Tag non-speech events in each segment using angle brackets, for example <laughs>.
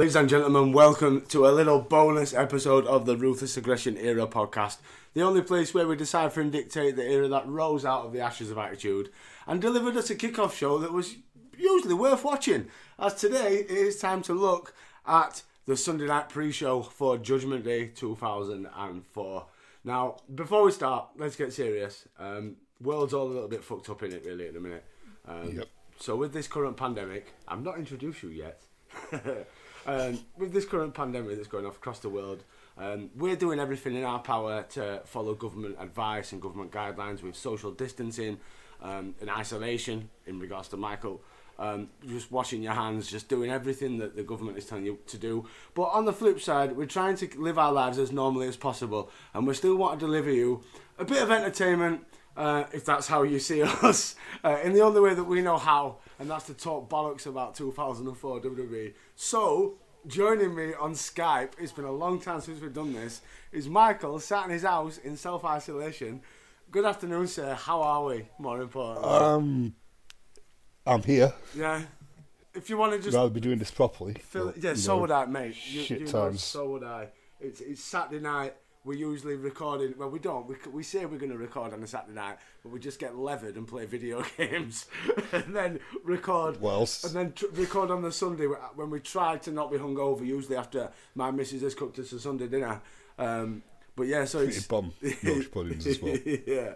Ladies and gentlemen, welcome to a little bonus episode of the Ruthless Aggression Era podcast. The only place where we decipher and dictate the era that rose out of the ashes of attitude and delivered us a kickoff show that was usually worth watching. As today it is time to look at the Sunday night pre show for Judgment Day 2004. Now, before we start, let's get serious. Um, world's all a little bit fucked up in it, really, at the minute. Um, Yep. So, with this current pandemic, I've not introduced you yet. <laughs> um, with this current pandemic that's going off across the world, um, we're doing everything in our power to follow government advice and government guidelines with social distancing um, and isolation in regards to Michael. Um, just washing your hands, just doing everything that the government is telling you to do. But on the flip side, we're trying to live our lives as normally as possible, and we still want to deliver you a bit of entertainment, uh, if that's how you see <laughs> us, uh, in the only way that we know how, and that's to talk bollocks about 2004 WWE. So, joining me on Skype, it's been a long time since we've done this, is Michael, sat in his house in self isolation. Good afternoon, sir. How are we? More importantly. Um, I'm here. yeah. If you want to just Rather be doing this properly. But, yeah, so know, would I, mate. You, shit you know, times. so would I. It's it's Saturday night. We're usually recording. Well, we don't. We, we say we're going to record on a Saturday night, but we just get levered and play video <laughs> games, and then record. What else? And then tr- record on the Sunday when we try to not be hungover. Usually after my missus has cooked us a Sunday dinner. Um, but yeah, so Pretty it's Welsh <laughs> puddings as well. <laughs> yeah.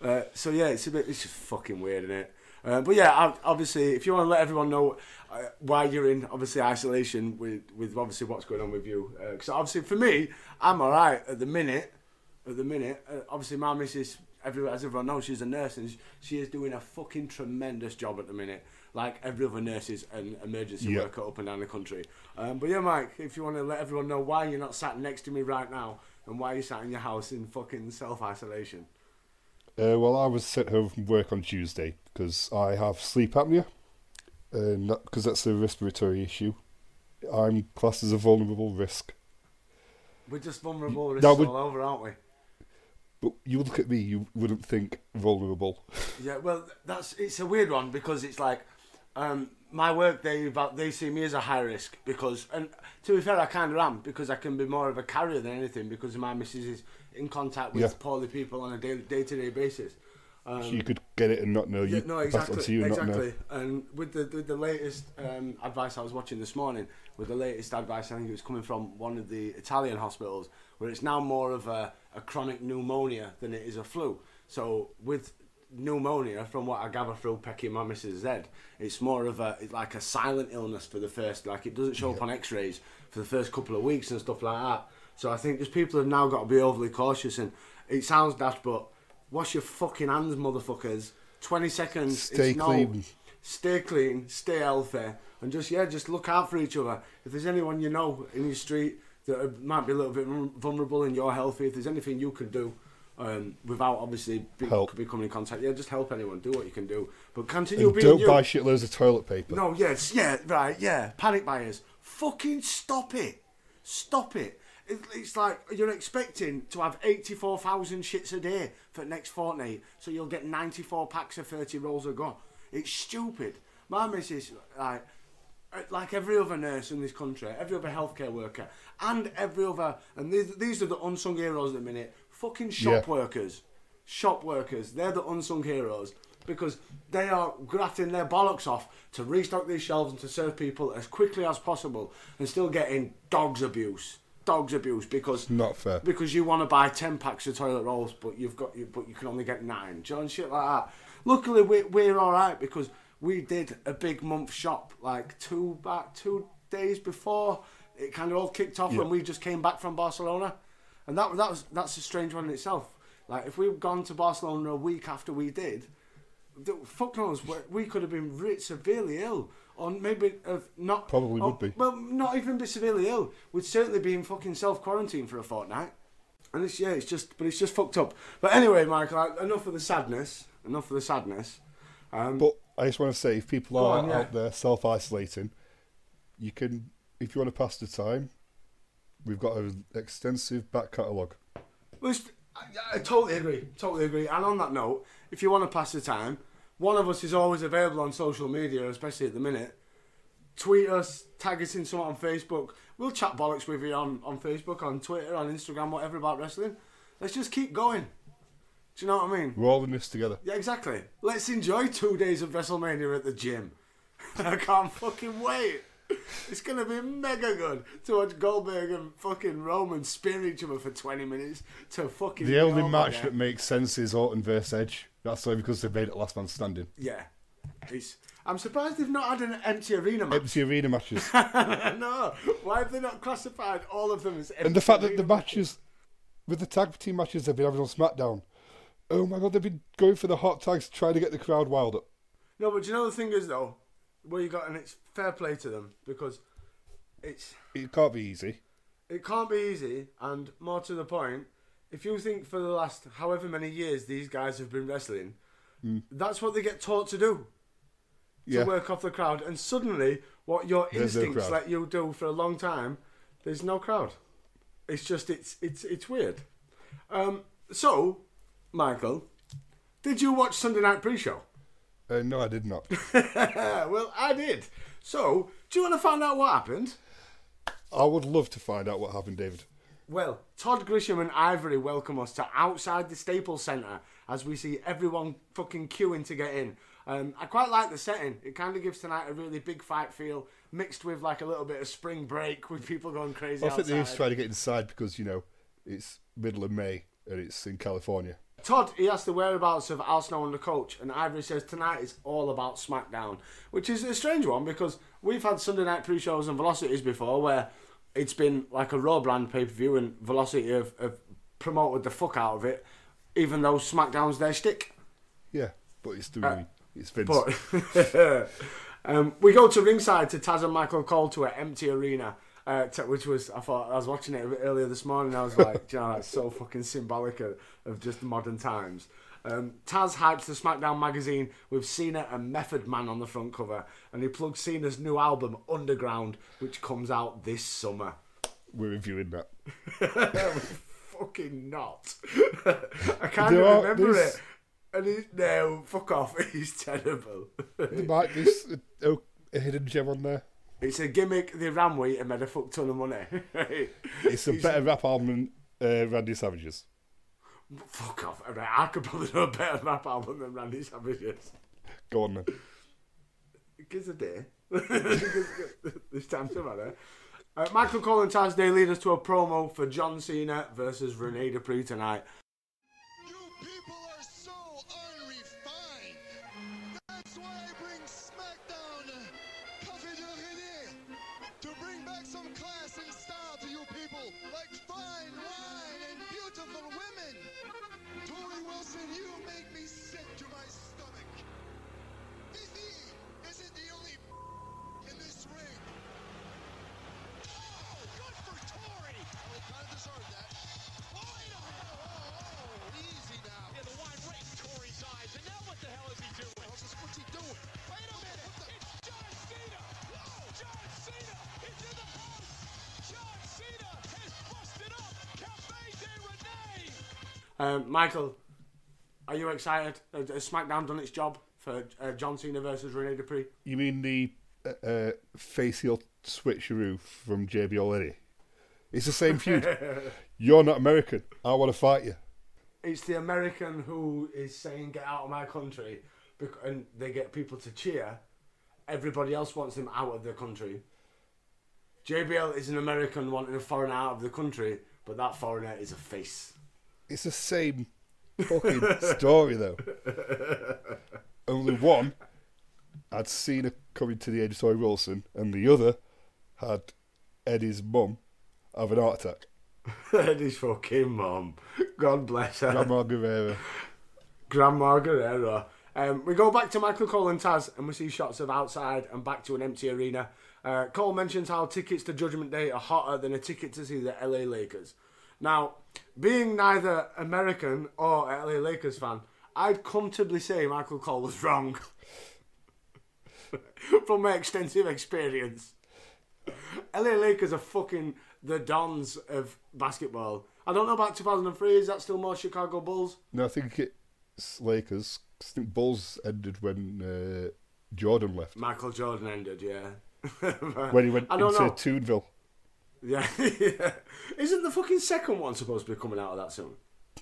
Uh, so yeah, it's a bit. It's just fucking weird, isn't it? Uh, but yeah, obviously, if you want to let everyone know uh, why you're in obviously isolation with with obviously what's going on with you, because obviously for me, I'm all right at the minute. At the minute, uh, obviously my missus, everyone, as everyone knows, she's a nurse and she is doing a fucking tremendous job at the minute, like every other nurses and emergency Yeah. worker up and down the country. Um, but yeah, Mike, if you want to let everyone know why you're not sat next to me right now and why you're sat in your house in fucking self isolation. Uh, well, I was sent home from work on Tuesday because I have sleep apnea, and because that's a respiratory issue. I'm classed as a vulnerable risk. We're just vulnerable risks all over, aren't we? But you look at me, you wouldn't think vulnerable. <laughs> Yeah, well, that's it's a weird one because it's like um, my work. They they see me as a high risk because, and to be fair, I kind of am because I can be more of a carrier than anything because my missus is in contact with Yeah. poorly people on a day to day basis. Um, so you could get it and not know. Yeah, You no, it on exactly, to you and not know. exactly. And with the with the latest um, advice I was watching this morning, with the latest advice, I think it was coming from one of the Italian hospitals, where it's now more of a, a chronic pneumonia than it is a flu. So with pneumonia, from what I gather through Pecky my Mrs. Z, it's more of a it's like a silent illness for the first, like it doesn't show up on X-rays for the first couple of weeks and stuff like that. So I think just people have now got to be overly cautious, and it sounds daft, but wash your fucking hands, motherfuckers. Twenty seconds. Stay it's no- clean. stay clean, stay healthy, and just yeah, just look out for each other. If there's anyone you know in your street that might be a little bit vulnerable and you're healthy, if there's anything you can do um, without obviously be, Help. becoming in contact, yeah, just help anyone. Do what you can do, but continue And being don't you. buy shitloads of toilet paper. No, yes, yeah, right, yeah. Panic buyers. Fucking stop it. Stop it. It- It's like you're expecting to have 84,000 shits a day for the next fortnight, so you'll get 94 packs of 30 rolls of gum. It's stupid. My missus, like, uh, like every other nurse in this country, every other healthcare worker, and every other, and these, these are the unsung heroes at the minute, fucking shop Yeah. workers. Shop workers, they're the unsung heroes because they are grafting their bollocks off to restock these shelves and to serve people as quickly as possible and still getting dogs abuse. Dogs abuse because Not fair. because you want to buy ten packs of toilet rolls, but you've got you, but you can only get nine. John shit like that. Luckily, we, we're all right because we did a big month shop like two back two days before it kind of all kicked off Yeah. when we just came back from Barcelona, and that that was that's a strange one in itself. Like if we'd gone to Barcelona a week after we did, fuck knows we- could have been re- severely ill, or maybe have not. Probably or- would be. Well, not even be severely ill. We'd certainly be in fucking self quarantine for a fortnight. And it's yeah, it's just, but it's just fucked up. But anyway, Michael, enough of the sadness. Enough of the sadness. Um, But I just want to say, if people are on, yeah. out there self isolating, you can, if you want to pass the time, we've got an extensive back catalogue. Well, I, I totally agree. Totally agree. And on that note, if you want to pass the time, one of us is always available on social media, especially at the minute. tweet us, tag us in something on Facebook. We'll chat bollocks with you on, on Facebook, on Twitter, on Instagram, whatever about wrestling. Let's just keep going. Do you know what I mean? We're all in this together. Yeah, exactly. Let's enjoy two days of WrestleMania at the gym. <laughs> I can't fucking wait. It's gonna be mega good to watch Goldberg and fucking Roman spear each other for twenty minutes to fucking. The only match there. that makes sense is Orton versus Edge. That's only because they made it last man standing. Yeah, it's. I'm surprised they've not had an empty arena match. Empty arena matches. <laughs> no, why have they not classified all of them as? Empty and the fact that the matches, with the tag team matches they've been having on SmackDown, oh my god, they've been going for the hot tags, trying to get the crowd wild up. No, but do you know the thing is though, where you got, and it's fair play to them because it's It can't be easy. it can't be easy, and more to the point, if you think for the last however many years these guys have been wrestling, that's what they get taught to do to Yeah. work off the crowd, and suddenly what your There's instincts crowd. let you do for a long time, there's no crowd. It's just it's it's it's weird. Um, so, Michael, did you watch Sunday Night Pre-Show? Uh, no, I did not. <laughs> well, I did. So, do you want to find out what happened? I would love to find out what happened, David. Well, Todd Grisham and Ivory welcome us to outside the Staples Centre as we see everyone fucking queuing to get in. Um, I quite like the setting. It kind of gives tonight a really big fight feel, mixed with like a little bit of spring break with people going crazy I think they outside. just try to get inside because, you know, it's middle of May and it's in California. Todd, he asks the whereabouts of Al Snow and the coach, and Ivory says tonight is all about SmackDown, which is a strange one because we've had Sunday night pre-shows and Velocities before where it's been like a Raw brand pay-per-view and Velocity have, have promoted the fuck out of it, even though SmackDown's their stick. Yeah, but it's the Uh, it's Vince. But <laughs> um, we go to ringside to Taz and Michael Cole to an empty arena, uh, which was I thought I was watching it a bit earlier this morning. I was like, <laughs> "Do you know, that's so fucking symbolic of, of just modern times. Um, Taz hypes the SmackDown magazine with Cena and Method Man on the front cover, and he plugs Cena's new album Underground, which comes out this summer. We're reviewing that. <laughs> Fucking not. <laughs> I can't There are- remember there's- it. And he's no, fuck off. <laughs> He's terrible. There might be a, a hidden gem on there. It's a gimmick they ran with and made a fuck ton of money. It's a better rap album than uh, Randy Savage's. Fuck off. I, I could probably do a better rap album than Randy Savage's. Go on then. Gives a day. <laughs> this time to matter. Uh, Michael Cole and Taz Day lead us to a promo for John Cena versus Rene Dupree tonight. You people Torrie Wilson, you make me sick to my stomach. Fifi isn't the only in this ring. Oh, good for Torrie. Oh, kind of deserved that. Oh, wait a minute. Oh, oh, easy now. Yeah, the wine right in Corey's eyes. And now what the hell is he doing? What's this- What's he doing? Wait a minute. It's John Cena. Whoa, John Cena is in the house. John Cena has busted up Cafe de Rene. Um, Michael, are you excited? Uh, Has SmackDown done its job for uh, John Cena versus Rene Dupree? You mean the uh, uh, facial switcheroo from JB already? It's the same feud. <laughs> You're not American. I want to fight you. It's the American who is saying "Get out of my country," and they get people to cheer. Everybody else wants them out of the country. JBL is an American wanting a foreigner out of the country, but that foreigner is a face. It's the same fucking story though. Only one had Cena coming to the age of Torrie Wilson, and the other had Eddie's mum have an heart attack. <laughs> Eddie's fucking mum. God bless her. Grandma Guerrero. Grandma Guerrero. Um, we go back to Michael Cole and Taz, and we see shots of outside and back to an empty arena. Uh, Cole mentions how tickets to Judgment Day are hotter than a ticket to see the LA Lakers. Now, being neither American or LA Lakers fan, I'd comfortably say Michael Cole was wrong. <laughs> From my extensive experience. LA Lakers are fucking the dons of basketball. I don't know about 2003, is that still more Chicago Bulls? No, I think it's Lakers. I think Bulls ended when uh, Jordan left. Michael Jordan ended, yeah. <laughs> when he went into know. Toonville. Yeah. <laughs> yeah. Isn't the fucking second one supposed to be coming out of that soon?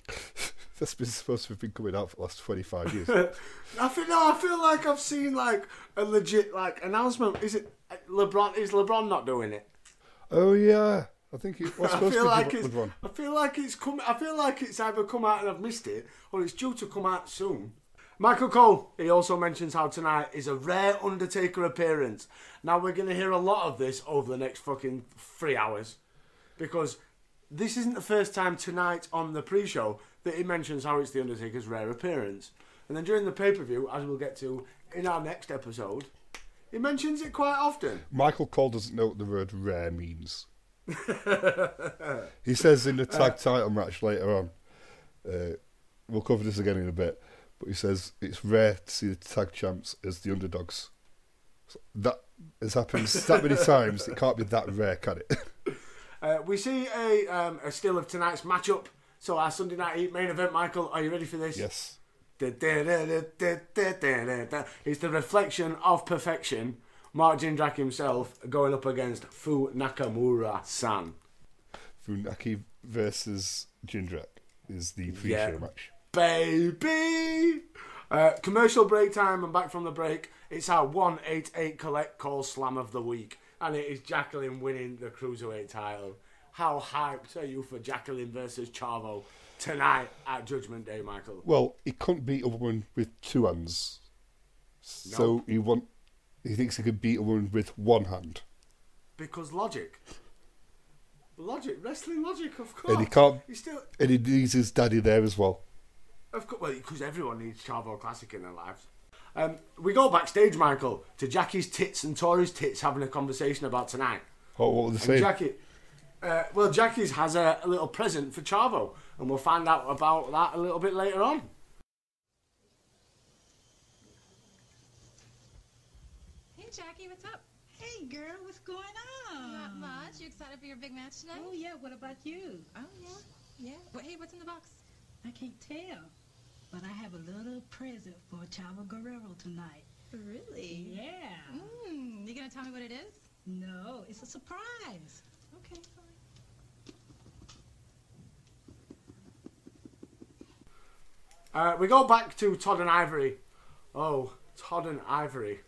<laughs> That's been supposed to have been coming out for the last 25 years. <laughs> I feel no, I feel like I've seen like a legit like announcement. Is it LeBron? Is LeBron not doing it? oh, yeah. I think it was I feel to like be it's. LeBron. I feel like it's come. I feel like it's either come out and I've missed it, or it's due to come out soon. Michael Cole. He also mentions how tonight is a rare Undertaker appearance. Now we're going to hear a lot of this over the next fucking three hours, because this isn't the first time tonight on the pre-show that he mentions how it's the Undertaker's rare appearance, and then during the pay-per-view, as we'll get to in our next episode, he mentions it quite often. Michael Cole doesn't know what the word rare means. <laughs> he says in the tag title match later on, uh, we'll cover this again in a bit, but he says it's rare to see the tag champs as the underdogs. So that has happened that many times, it can't be that rare, can it? <laughs> Uh, we see a um, a still of tonight's matchup. So our Sunday night main event, Michael. Are you ready for this? yes. It's the reflection of perfection. Mark Jindrak himself going up against Fu Nakamura-san. Funaki versus Jindrak is the pre-show Yeah. match. Baby! Uh, commercial break time and back from the break. It's our 188 collect call slam of the week. And it is Jacqueline winning the Cruiserweight title. How hyped are you for Jacqueline versus Chavo tonight at Judgment Day, Michael? Well, he couldn't beat a woman with two hands, so he want he thinks he could beat a woman with one hand, Because logic. Logic, wrestling logic, of course. and he can't. He's still, And he needs his daddy there as well. Of course, well, because everyone needs Chavo Classic in their lives. Um, we go backstage, Michael, to Jackie's tits and Torrie's tits having a conversation about tonight. Oh, what were they And saying? Jackie, uh, well, Jackie's has a, a little present for Chavo, and we'll find out about that a little bit later on. Hey Jackie, what's up? Hey girl, what's going on? Not much. You excited for your big match tonight? Oh yeah, what about you? Oh yeah, yeah. Well, hey, what's in the box? I can't tell. But I have a little present for Chavo Guerrero tonight. Really? Yeah. Mm, you gonna tell me what it is? No, it's a surprise. Okay, fine. Uh, we go back to Todd and Ivory. Oh, Todd and Ivory.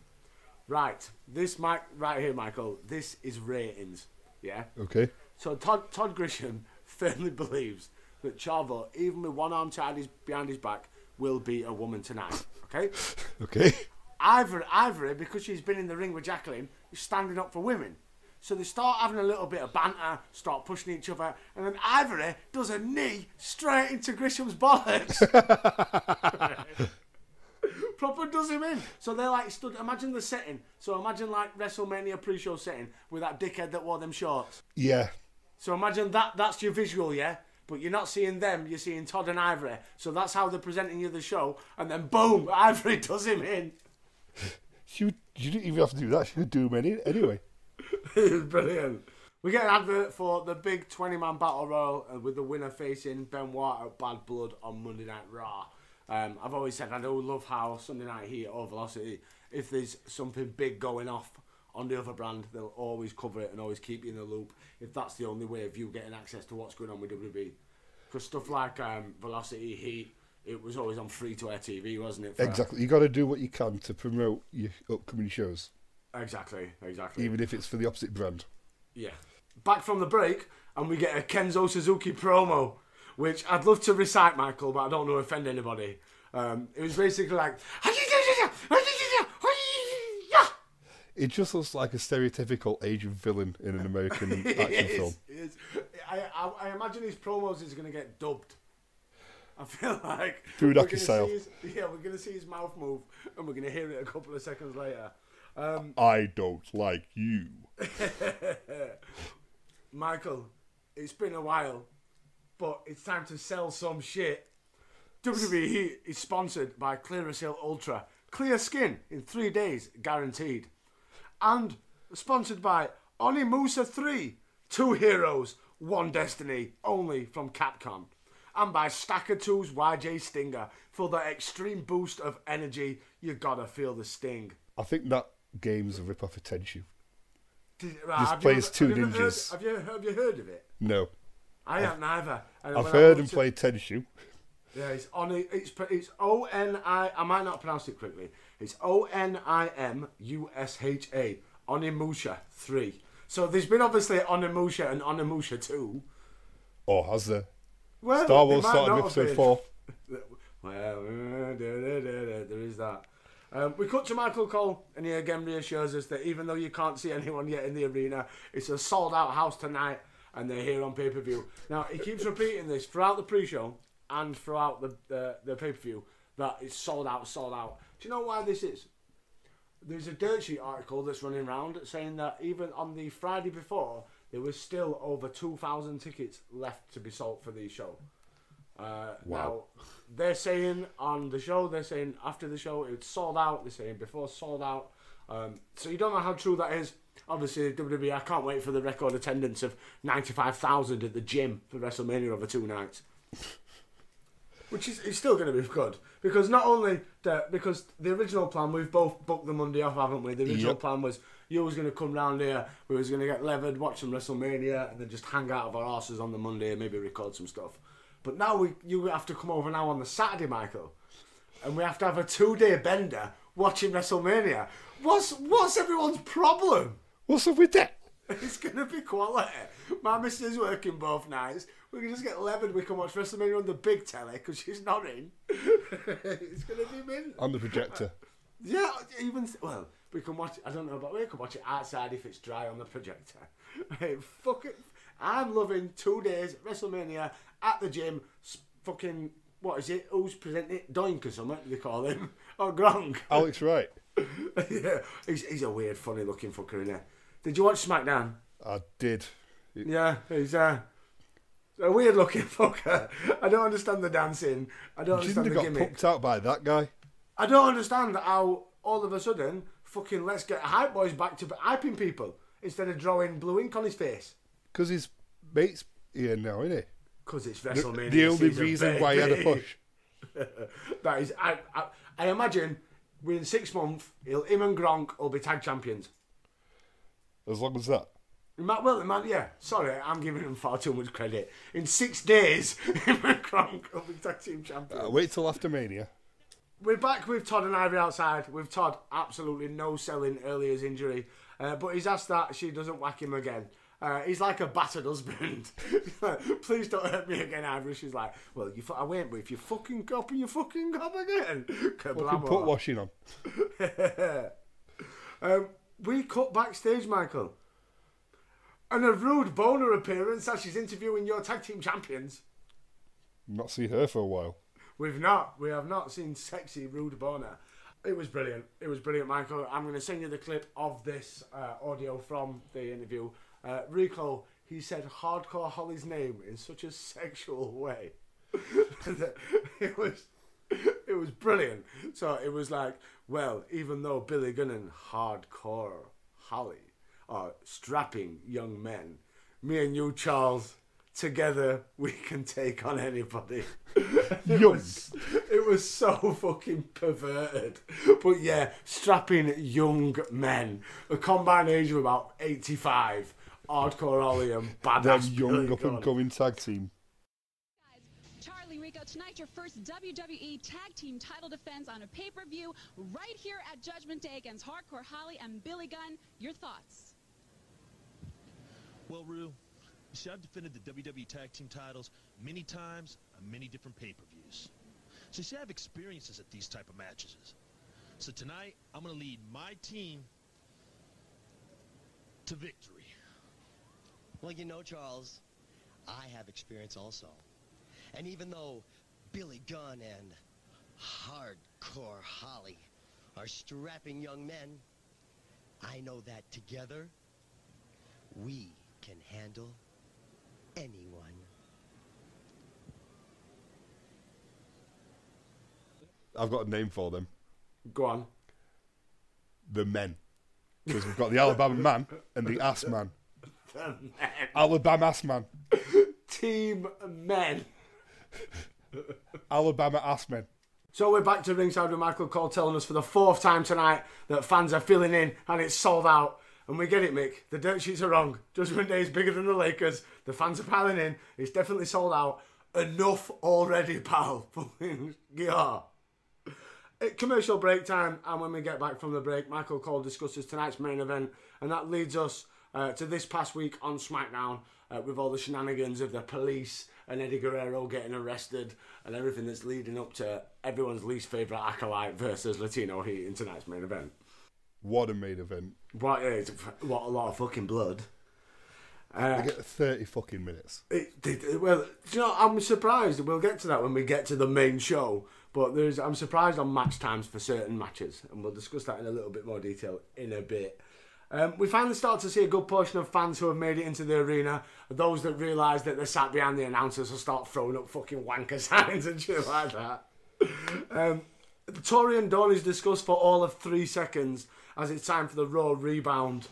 Right, this mic right here, Michael. This is ratings. Yeah. Okay. So Todd Todd Grisham <laughs> firmly believes that Chavo, even with one arm tied his, behind his back, will beat a woman tonight. Okay. <laughs> Okay. Ivory, Ivory, because she's been in the ring with Jacqueline, is standing up for women. So they start having a little bit of banter, start pushing each other, and then Ivory does a knee straight into Grisham's bollocks. <laughs> Proper does him in. So they're like stood. Imagine the setting. So imagine like WrestleMania pre-show setting with that dickhead that wore them shorts. Yeah. So imagine that. That's your visual, yeah. But you're not seeing them. You're seeing Todd and Ivory. So that's how they're presenting you the show. And then boom, <laughs> Ivory does him in. <laughs> You, you didn't even have to do that. You do them any, anyway. <laughs> Brilliant. We get an advert for the big 20 man battle royal uh, with the winner facing Benoit at Bad Blood on Monday Night Raw. Um, I've always said I do love how Sunday Night Heat or Velocity, if there's something big going off on the other brand, they'll always cover it and always keep you in the loop if that's the only way of you getting access to what's going on with WB. Because stuff like um, Velocity, Heat, it was always on free to air TV, wasn't it? Exactly. You got to do what you can to promote your upcoming shows, Exactly, exactly. even if it's for the opposite brand. Yeah. Back from the break, and we get a Kenzo Suzuki promo, which I'd love to recite, Michael, but I don't want to offend anybody. Um, it was basically like. It just looks like a stereotypical Asian villain in an American <laughs> action is, film. it is. I, I, I imagine his promos is going to get dubbed. I feel <laughs> like Through we're Rocky gonna style. see his- yeah, we're going to see his mouth move, and we're going to hear it a couple of seconds later. Um, I don't like you. <laughs> Michael, it's been a while, but it's time to sell some shit. WWE is sponsored by Clearasil Ultra. Clear skin in three days, guaranteed. And sponsored by Onimusha 3. Two heroes, one destiny, only from Capcom. And by Stacker 2's YJ Stinger. For the extreme boost of energy, you gotta feel the sting. I think that game's a rip off of Tenchu. Did, right, Just have play you two have you heard- ninjas. Have you, have you heard of it? No. I haven't either. And I've heard him looked at- play Tenchu. Yeah, it's on. It's it's O N I. I might not pronounce it correctly. It's O N I M U S H A. Onimusha three. So there's been obviously Onimusha and Onimusha two. Or has there? Well, Star Wars started with episode four. <laughs> Well, there is that. Um, we cut to Michael Cole, and he again reassures us that even though you can't see anyone yet in the arena, it's a sold out house tonight, and they're here on pay per view. Now, he keeps repeating this throughout the pre show and throughout the, the, the pay per view that it's sold out, sold out. Do you know why this is? There's a dirt sheet article that's running around saying that even on the Friday before, there was still over 2,000 tickets left to be sold for the show. Uh, Now, they're saying on the show, they're saying after the show it's sold out. They're saying before sold out. Um, so you don't know how true that is. Obviously, WWE, I can't wait for the record attendance of 95,000 at the gym for WrestleMania over two nights. Which is it's still going to be good because not only the because the original plan we've both booked the Monday off, haven't we? The original Yep. plan was you was going to come round here, we was going to get levered, watch some WrestleMania, and then just hang out of our asses on the Monday and maybe record some stuff. But now we you have to come over now on the Saturday, Michael, and we have to have a two day bender watching WrestleMania. What's what's everyone's problem? What's up with that? <laughs> It's gonna be quality. My missus is working both nights. We can just get levered. We can watch WrestleMania on the big telly because she's not in. <laughs> it's gonna be mint. On the projector. Yeah, even well, we can watch. I don't know, but we can watch it outside if it's dry on the projector. <laughs> Hey, fuck it. I'm loving two days WrestleMania at the gym. Fucking what is it? Who's presenting it? Doink or something? They call him or Gronk. Alex Wright. yeah, he's, he's a weird, funny looking fucker, is Did you watch SmackDown? I did. Yeah, he's uh, a weird looking <laughs> fucker. I don't understand the dancing. I don't Didn't understand the got gimmick. pumped out by that guy. I don't understand how all of a sudden fucking let's get hype boys back to hyping people instead of drawing blue ink on his face. Because his mate's here now, isn't he? Because it's The, WrestleMania. the only season, reason why he had a push. <laughs> that is, I, I, I imagine within six months, he'll, him and Gronk will be tag champions. As long as that. Ma- Well, man, yeah. Sorry, I'm giving him far too much credit. In six days, <laughs> Gronk will be tag team champions. Uh, wait till after Mania. We're back with Todd and Ivy outside. With Todd, absolutely no selling earlier's injury. Uh, but he's asked that she doesn't whack him again. Uh, he's like a battered husband. <laughs> Please don't hurt me again, Ivory. She's like, well, you, I won't, but if you fucking cop and you fucking cop again. <laughs> Fucking put washing on. Um, we cut backstage, Michael. And a Rue DeBona appearance as she's interviewing your tag team champions. Not see her for a while. We've not. We have not seen sexy Rue DeBona. It was brilliant. It was brilliant, Michael. I'm going to send you the clip of this uh, audio from the interview. Uh, Rico, he said Hardcore Holly's name in such a sexual way. <laughs> it was was brilliant. So it was like, well, even though Billy Gunn and Hardcore Holly are strapping young men, me and you, Charles, together we can take on anybody. <laughs> It was, it was so fucking perverted. But yeah, strapping young men, a combined age of about 85, hardcore Ollie and That badass young up and coming tag team. Charlie Rico, tonight your first WWE Tag Team title defense on a pay-per-view right here at Judgment Day against Hardcore Holly and Billy Gunn. Your thoughts? Well, Rue, you see, I've defended the WWE Tag Team titles many times on many different pay-per-views. So you see, I have experiences at these type of matches. So tonight, I'm going to lead my team to victory. Well, you know, Charles, I have experience also. And even though Billy Gunn and Hardcore Holly are strapping young men, I know that together we can handle anyone. I've got a name for them. Go on. The men. Because we've got the Alabama <laughs> man and the ass man. The men. Alabama ass man. Team men. <laughs> Alabama ass men. So we're back to ringside with Michael Cole telling us for the fourth time tonight that fans are filling in and it's sold out. And we get it, Mick. The dirt sheets are wrong. Judgment Day is bigger than the Lakers. The fans are piling in. It's definitely sold out. Enough already, pal. <laughs> Yeah. Uh, Commercial break time, and when we get back from the break, Michael Cole discusses tonight's main event, and that leads us uh, to this past week on SmackDown uh, with all the shenanigans of the police and Eddie Guerrero getting arrested and everything that's leading up to everyone's least favourite acolyte versus Latino Heat in tonight's main event. What a main event. What what a lot of fucking blood. Uh, They get 30 fucking minutes. It, it, well, do you know, I'm surprised. We'll get to that when we get to the main show. But there's, I'm surprised on match times for certain matches, and we'll discuss that in a little bit more detail in a bit. Um, we finally start to see a good portion of fans who have made it into the arena. Those that realise that they're sat behind the announcers will start throwing up fucking wanker <laughs> signs and shit like that. Um, Torrie and Dawn is discussed for all of three seconds as it's time for the Raw rebound.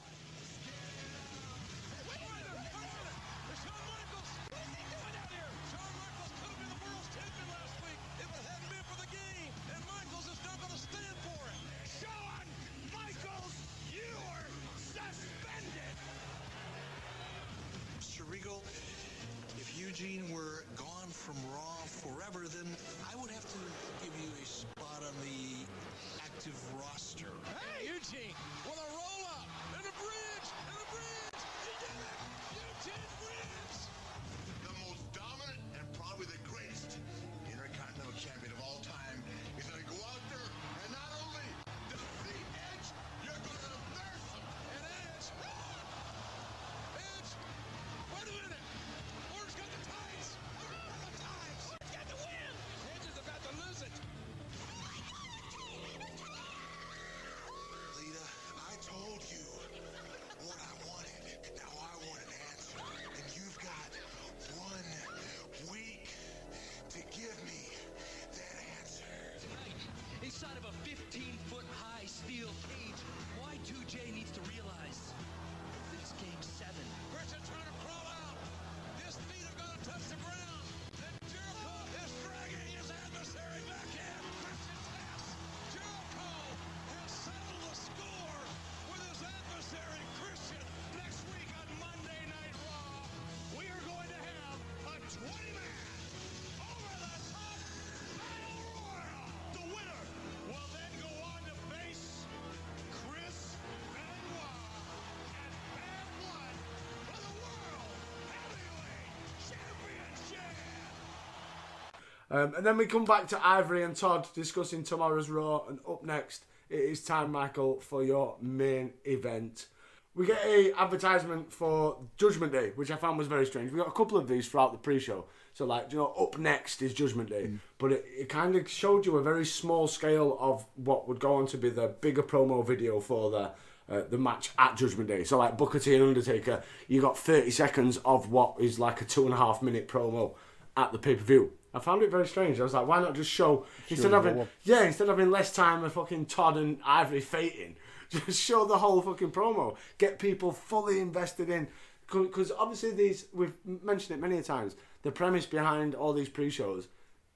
Um, and then we come back to Ivory and Todd discussing tomorrow's Raw. And up next, it is time, Michael, for your main event. We get a advertisement for Judgment Day, which I found was very strange. We got a couple of these throughout the pre-show. So, like, you know, up next is Judgment Day, but it, it kind of showed you a very small scale of what would go on to be the bigger promo video for the uh, the match at Judgment Day. So, like Booker T and Undertaker, you got 30 seconds of what is like a two and a half minute promo at the pay per view. I found it very strange. I was like, why not just show instead of having yeah, instead of having less time of fucking Todd and Ivory fighting, <laughs> just show the whole fucking promo. Get people fully invested in. Because obviously, these, we've mentioned it many times, the premise behind all these pre shows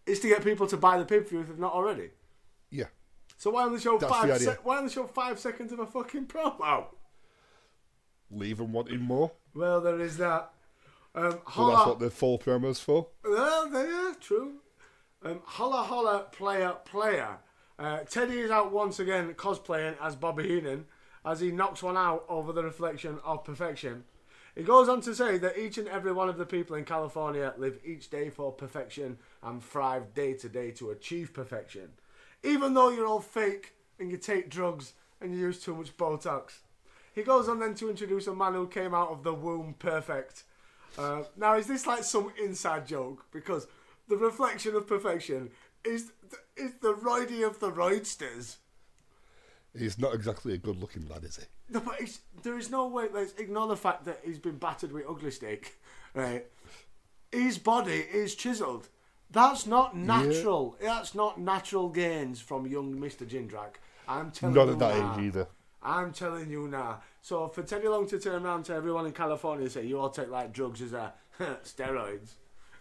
is to get people to buy the pay per view if they've not already. Yeah. So why only show That's five? idea. Se- why only show five seconds of a fucking promo? Leave them wanting more. Well, there is that. Um, Well, holla, that's what the full promo's for. Well, yeah, true. Um, holla holla, player, player. Uh, Teddy is out once again cosplaying as Bobby Heenan as he knocks one out over the reflection of perfection. He goes on to say that each and every one of the people in California live each day for perfection and thrive day to day to achieve perfection. Even though you're all fake and you take drugs and you use too much Botox. He goes on then to introduce a man who came out of the womb perfect. Uh, now, is this like some inside joke? Because the reflection of perfection is is the roidy of the roidsters. He's not exactly a good looking lad, is he? No, but there is no way. Let's ignore the fact that he's been battered with ugly stick. <laughs> Right, his body is chiselled. That's not natural. That's not natural gains from young Mister Jindrak. I'm telling Not you at that now. age either. I'm telling you now. So for Teddy Long to turn around to everyone in California and say you all take like drugs as a <laughs> steroids,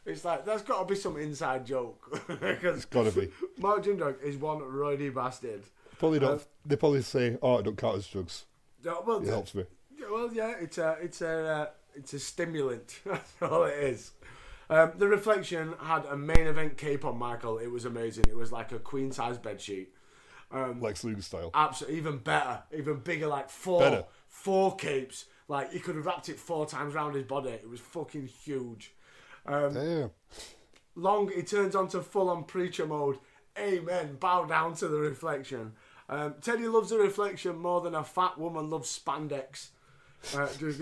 it's like that's got to be some inside joke. <laughs> It's got to be. <laughs> Mark Jindrak is one roidy bastard. Probably Uh, don't. they probably say, "Oh, it don't count as drugs." Yeah, well, It helps me. well, yeah, it's a, it's a, uh, it's a stimulant. That's all it is. Um, the reflection had a main event cape on Michael. It was amazing. It was like a queen size bed sheet. Um, Lex Luger style. Absolutely, even better, even bigger, like four, Better. Four capes. Like he could have wrapped it four times around his body. It was fucking huge. Um, Damn. long he turns onto full on preacher mode. Amen. Bow down to the reflection. Um, Teddy loves the reflection more than a fat woman loves spandex. Uh, <laughs> just-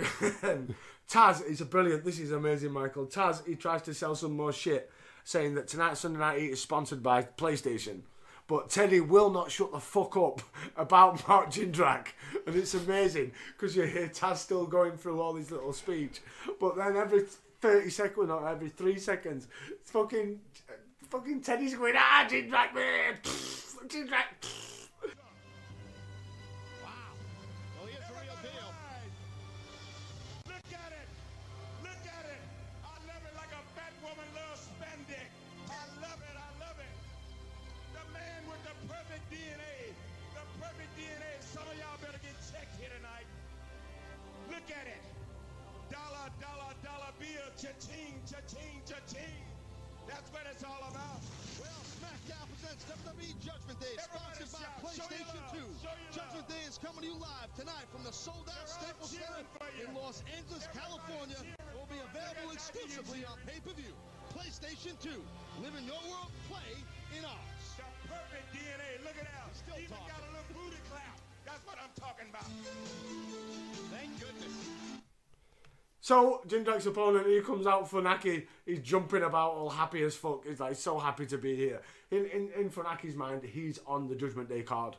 Taz is a brilliant. This is amazing, Michael. Taz he tries to sell some more shit, saying that tonight's Sunday Night Heat is sponsored by PlayStation. But Teddy will not shut the fuck up <laughs> about <laughs> Mark Jindrak. And it's amazing because you hear Taz still going through all his little speech. But then every 30 seconds or every three seconds, it's fucking, fucking Teddy's going, ah, Jindrak, man. <laughs> Jindrak. Is coming to you live tonight from the sold-out Staples Center in Los Angeles, Everybody California. It will be available exclusively on pay-per-view. PlayStation 2. Live in your world, play in ours. The perfect DNA. Look at that. He's still Even talking. got a little booty clap. That's what I'm talking about. Thank goodness. So Jindrak's opponent, he comes out Funaki. He's jumping about, all happy as fuck. He's like so happy to be here. In in in Funaki's mind, he's on the Judgment Day card.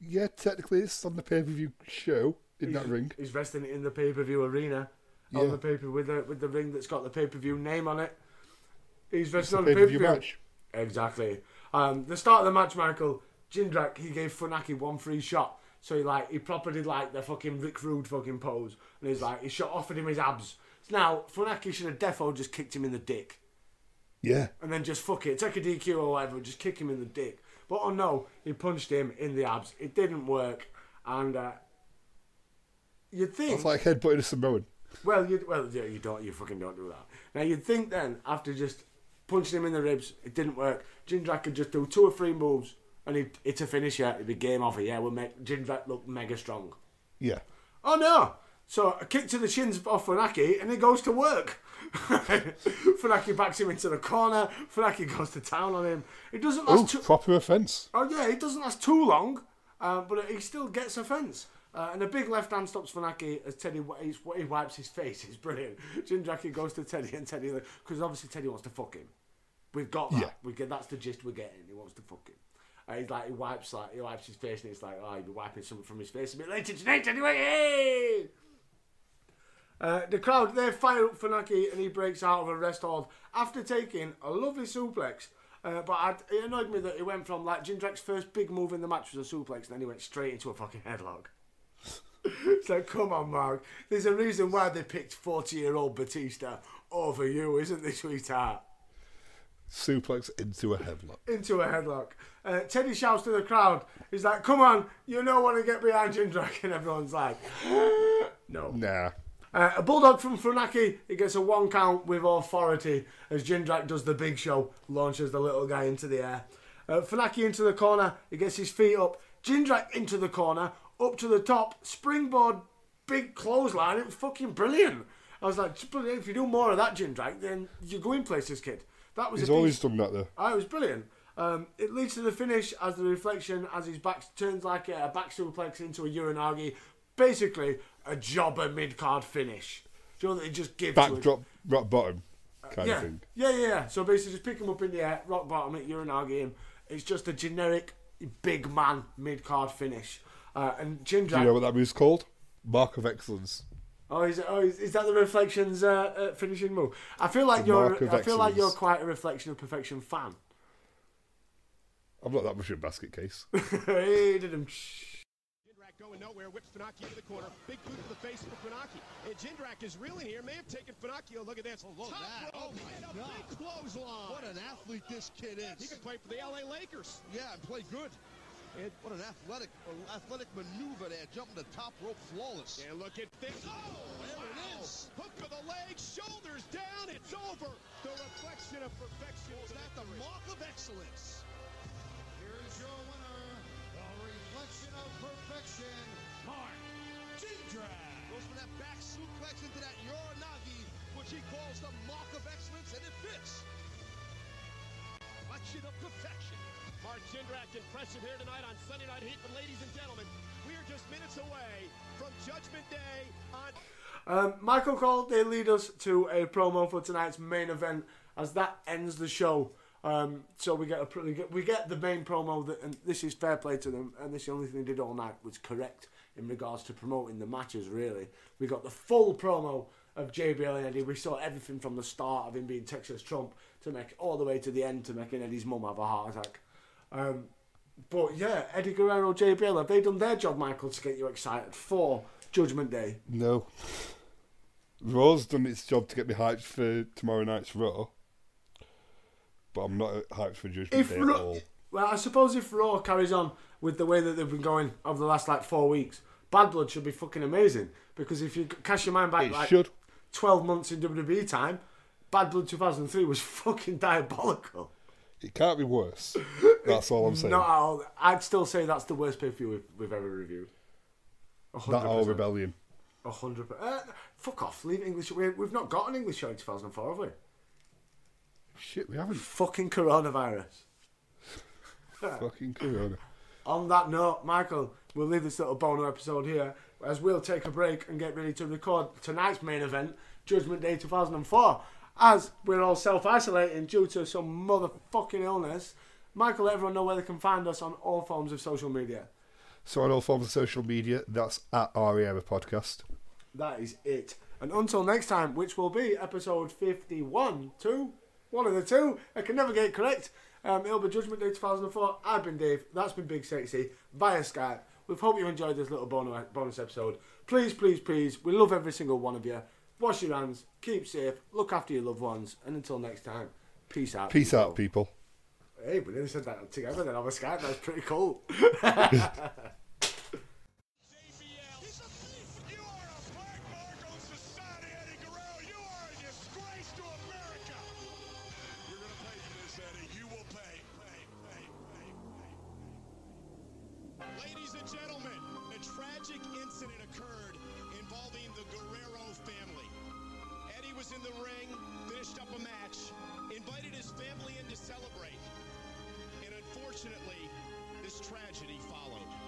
Yeah, technically it's on the pay per view show in that ring. He's resting in the pay per view arena. Yeah. On the paper with the with the ring that's got the pay per view name on it. He's resting a on the pay per pay-per-view view match. Exactly. Um, the start of the match, Michael Jindrak, he gave Funaki one free shot. So he like he proper did like the fucking Rick Rude fucking pose, and he's like he shot offered him his abs. Now Funaki should have defo just kicked him in the dick, Yeah. and then just fuck it, take a DQ or whatever, just kick him in the dick. But oh no, he punched him in the abs. It didn't work, and uh, you'd think It's like headbutting a Samoan. well, you well, yeah, you don't, you fucking don't do that. Now you'd think then after just punching him in the ribs, it didn't work. Jindrak could just do two or three moves, and he'd, it's a finisher. It'd be game over. Yeah, we'll make Jindrak look mega strong. Yeah. Oh no! So a kick to the shins off Funaki, and he goes to work. <laughs> Funaki backs him into the corner. Funaki goes to town on him. It doesn't last too. proper offence. Oh yeah, it doesn't last too long, uh, but he still gets a fence. Uh, and a big left hand stops Funaki as Teddy he wipes his face. It's brilliant. <laughs> Jindraki goes to Teddy and Teddy because obviously Teddy wants to fuck him. We've got that. Yeah. We get that's the gist we're getting. He wants to fuck him. Uh, he's like he wipes like he wipes his face and it's like oh he'll be wiping something from his face a bit later tonight anyway. Hey! Uh, the crowd they fire up Funaki and he breaks out of a rest hold after taking a lovely suplex. Uh, but I'd, it annoyed me that he went from like Jindrak's first big move in the match was a suplex, and then he went straight into a fucking headlock. <laughs> so come on, Mark. There's a reason why they picked 40 year old Batista over you, isn't there, sweetheart? Suplex into a headlock. Into a headlock. Uh, Teddy shouts to the crowd, he's like, come on, you know want to get behind Jindrak, <laughs> and everyone's like, <gasps> no. Nah. Uh, a bulldog from Funaki. He gets a one count with authority as Jindrak does the big show, launches the little guy into the air. Uh, Funaki into the corner. He gets his feet up. Jindrak into the corner, up to the top, springboard, big clothesline. It was fucking brilliant. I was like, if you do more of that, Jindrak, then you're going places, kid. That was He's a always done that though. Oh, it was brilliant. Um, it leads to the finish as the reflection, as his back turns like a, back suplex into a uranage. Basically, a jobber mid card finish. Do you know that he just gives to? Backdrop, rock bottom kind yeah. of thing. yeah, yeah, yeah. So basically, just pick him up in the air, rock bottom it, uranage him. It's just a generic big man mid card finish. Uh, and Jindrak. Do you know what that move's called? Mark of Excellence. Oh, is, it, oh is, is that the reflections uh, uh, finishing move? I feel like The you're. I feel like you're quite a reflection of perfection fan. I'm not that much of a basket case. <laughs> hey, did him. Going nowhere, whips Funaki into the corner. Big boot to the face for Funaki. And Jindrak is reeling here, may have taken Funaki. Oh, look at this. Oh, look at that. Rope Oh, my and a God. big clothesline. What an athlete this kid is. He could play for the LA Lakers. Yeah, and play good. And what an athletic athletic maneuver there, jumping the top rope flawless. And look at this. Oh, there it is. Hook of the leg, shoulders down. It's over. The reflection of perfection. Oh, is that the mark of excellence? Of perfection, Mark Jindrak. Goes for that back suplex into that uranage, which he calls the mark of excellence, and it fits. Reflection of perfection. Mark Jindrak impressive here tonight on Sunday Night Heat. But ladies and gentlemen, we are just minutes away from Judgment Day on Um, Michael Cole, they lead us to a promo for tonight's main event as that ends the show. Um, so we get a we get, we get the main promo that, and this is fair play to them. And this is the only thing they did all night was correct in regards to promoting the matches. Really, we got the full promo of JBL and Eddie. We saw everything from the start of him being Texas Trump to make all the way to the end to making Eddie's mum have a heart attack. Um, but yeah, Eddie Guerrero, JBL, have they done their job, Michael, to get you excited for Judgment Day? No. Raw's done its job to get me hyped for tomorrow night's Raw. But I'm not hyped for Judgment If Day Raw- at all. Well, I suppose if Raw carries on with the way that they've been going over the last like four weeks, Bad Blood should be fucking amazing. Because if you cast your mind back It like should. 12 months in WWE time, Bad Blood 2003 was <laughs> fucking diabolical. It can't be worse. <laughs> That's all I'm saying. Not all. I'd still say that's the worst pay per view we've, we've ever reviewed. A that hundred or. Rebellion. A hundred percent. Uh, fuck off. Leave English. We, we've not got an English show in 2004, have we? Shit, we haven't. Fucking coronavirus. <laughs> Fucking Corona. On that note, Michael, we'll leave this little bono episode here as we'll take a break and get ready to record tonight's main event, Judgment Day 2004. As we're all self isolating due to some motherfucking illness, Michael, let everyone know where they can find us on all forms of social media. So on all forms of social media, that's at REM Podcast. That is it. And until next time, which will be episode 51, 2, one of the two. I can never get it correct. Um, it'll be Judgment Day 2004. I've been Dave. That's been Big Sexy via Skype. We hope you enjoyed this little bonus, bonus episode. Please, please, please, we love every single one of you. Wash your hands, keep safe, look after your loved ones, and until next time, peace out. Peace out, people. Hey, we nearly said that together then over Skype. That's pretty cool. <laughs> <laughs> Ladies and gentlemen, a tragic incident occurred involving the Guerrero family. Eddie was in the ring, finished up a match, invited his family in to celebrate. And unfortunately, this tragedy followed.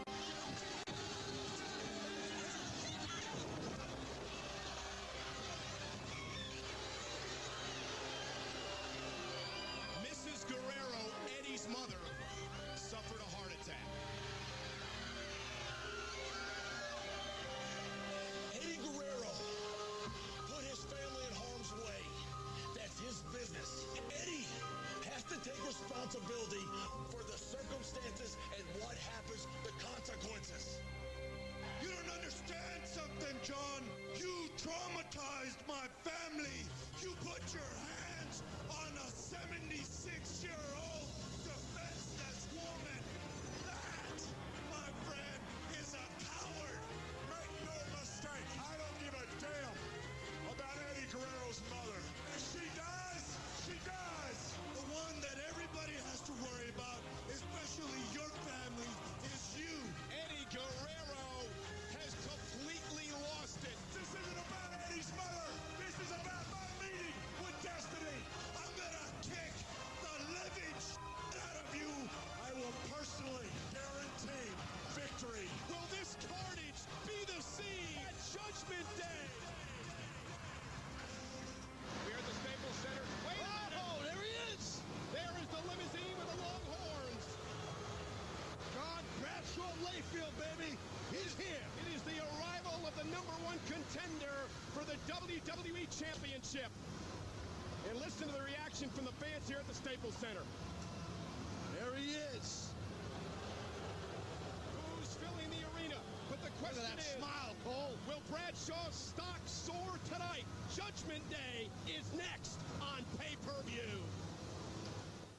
The number one contender for the WWE Championship. And listen to the reaction from the fans here at the Staples Center. There he is. Who's filling the arena? But the question that is, smile, Cole. will Bradshaw's stock soar tonight? Judgment Day is next on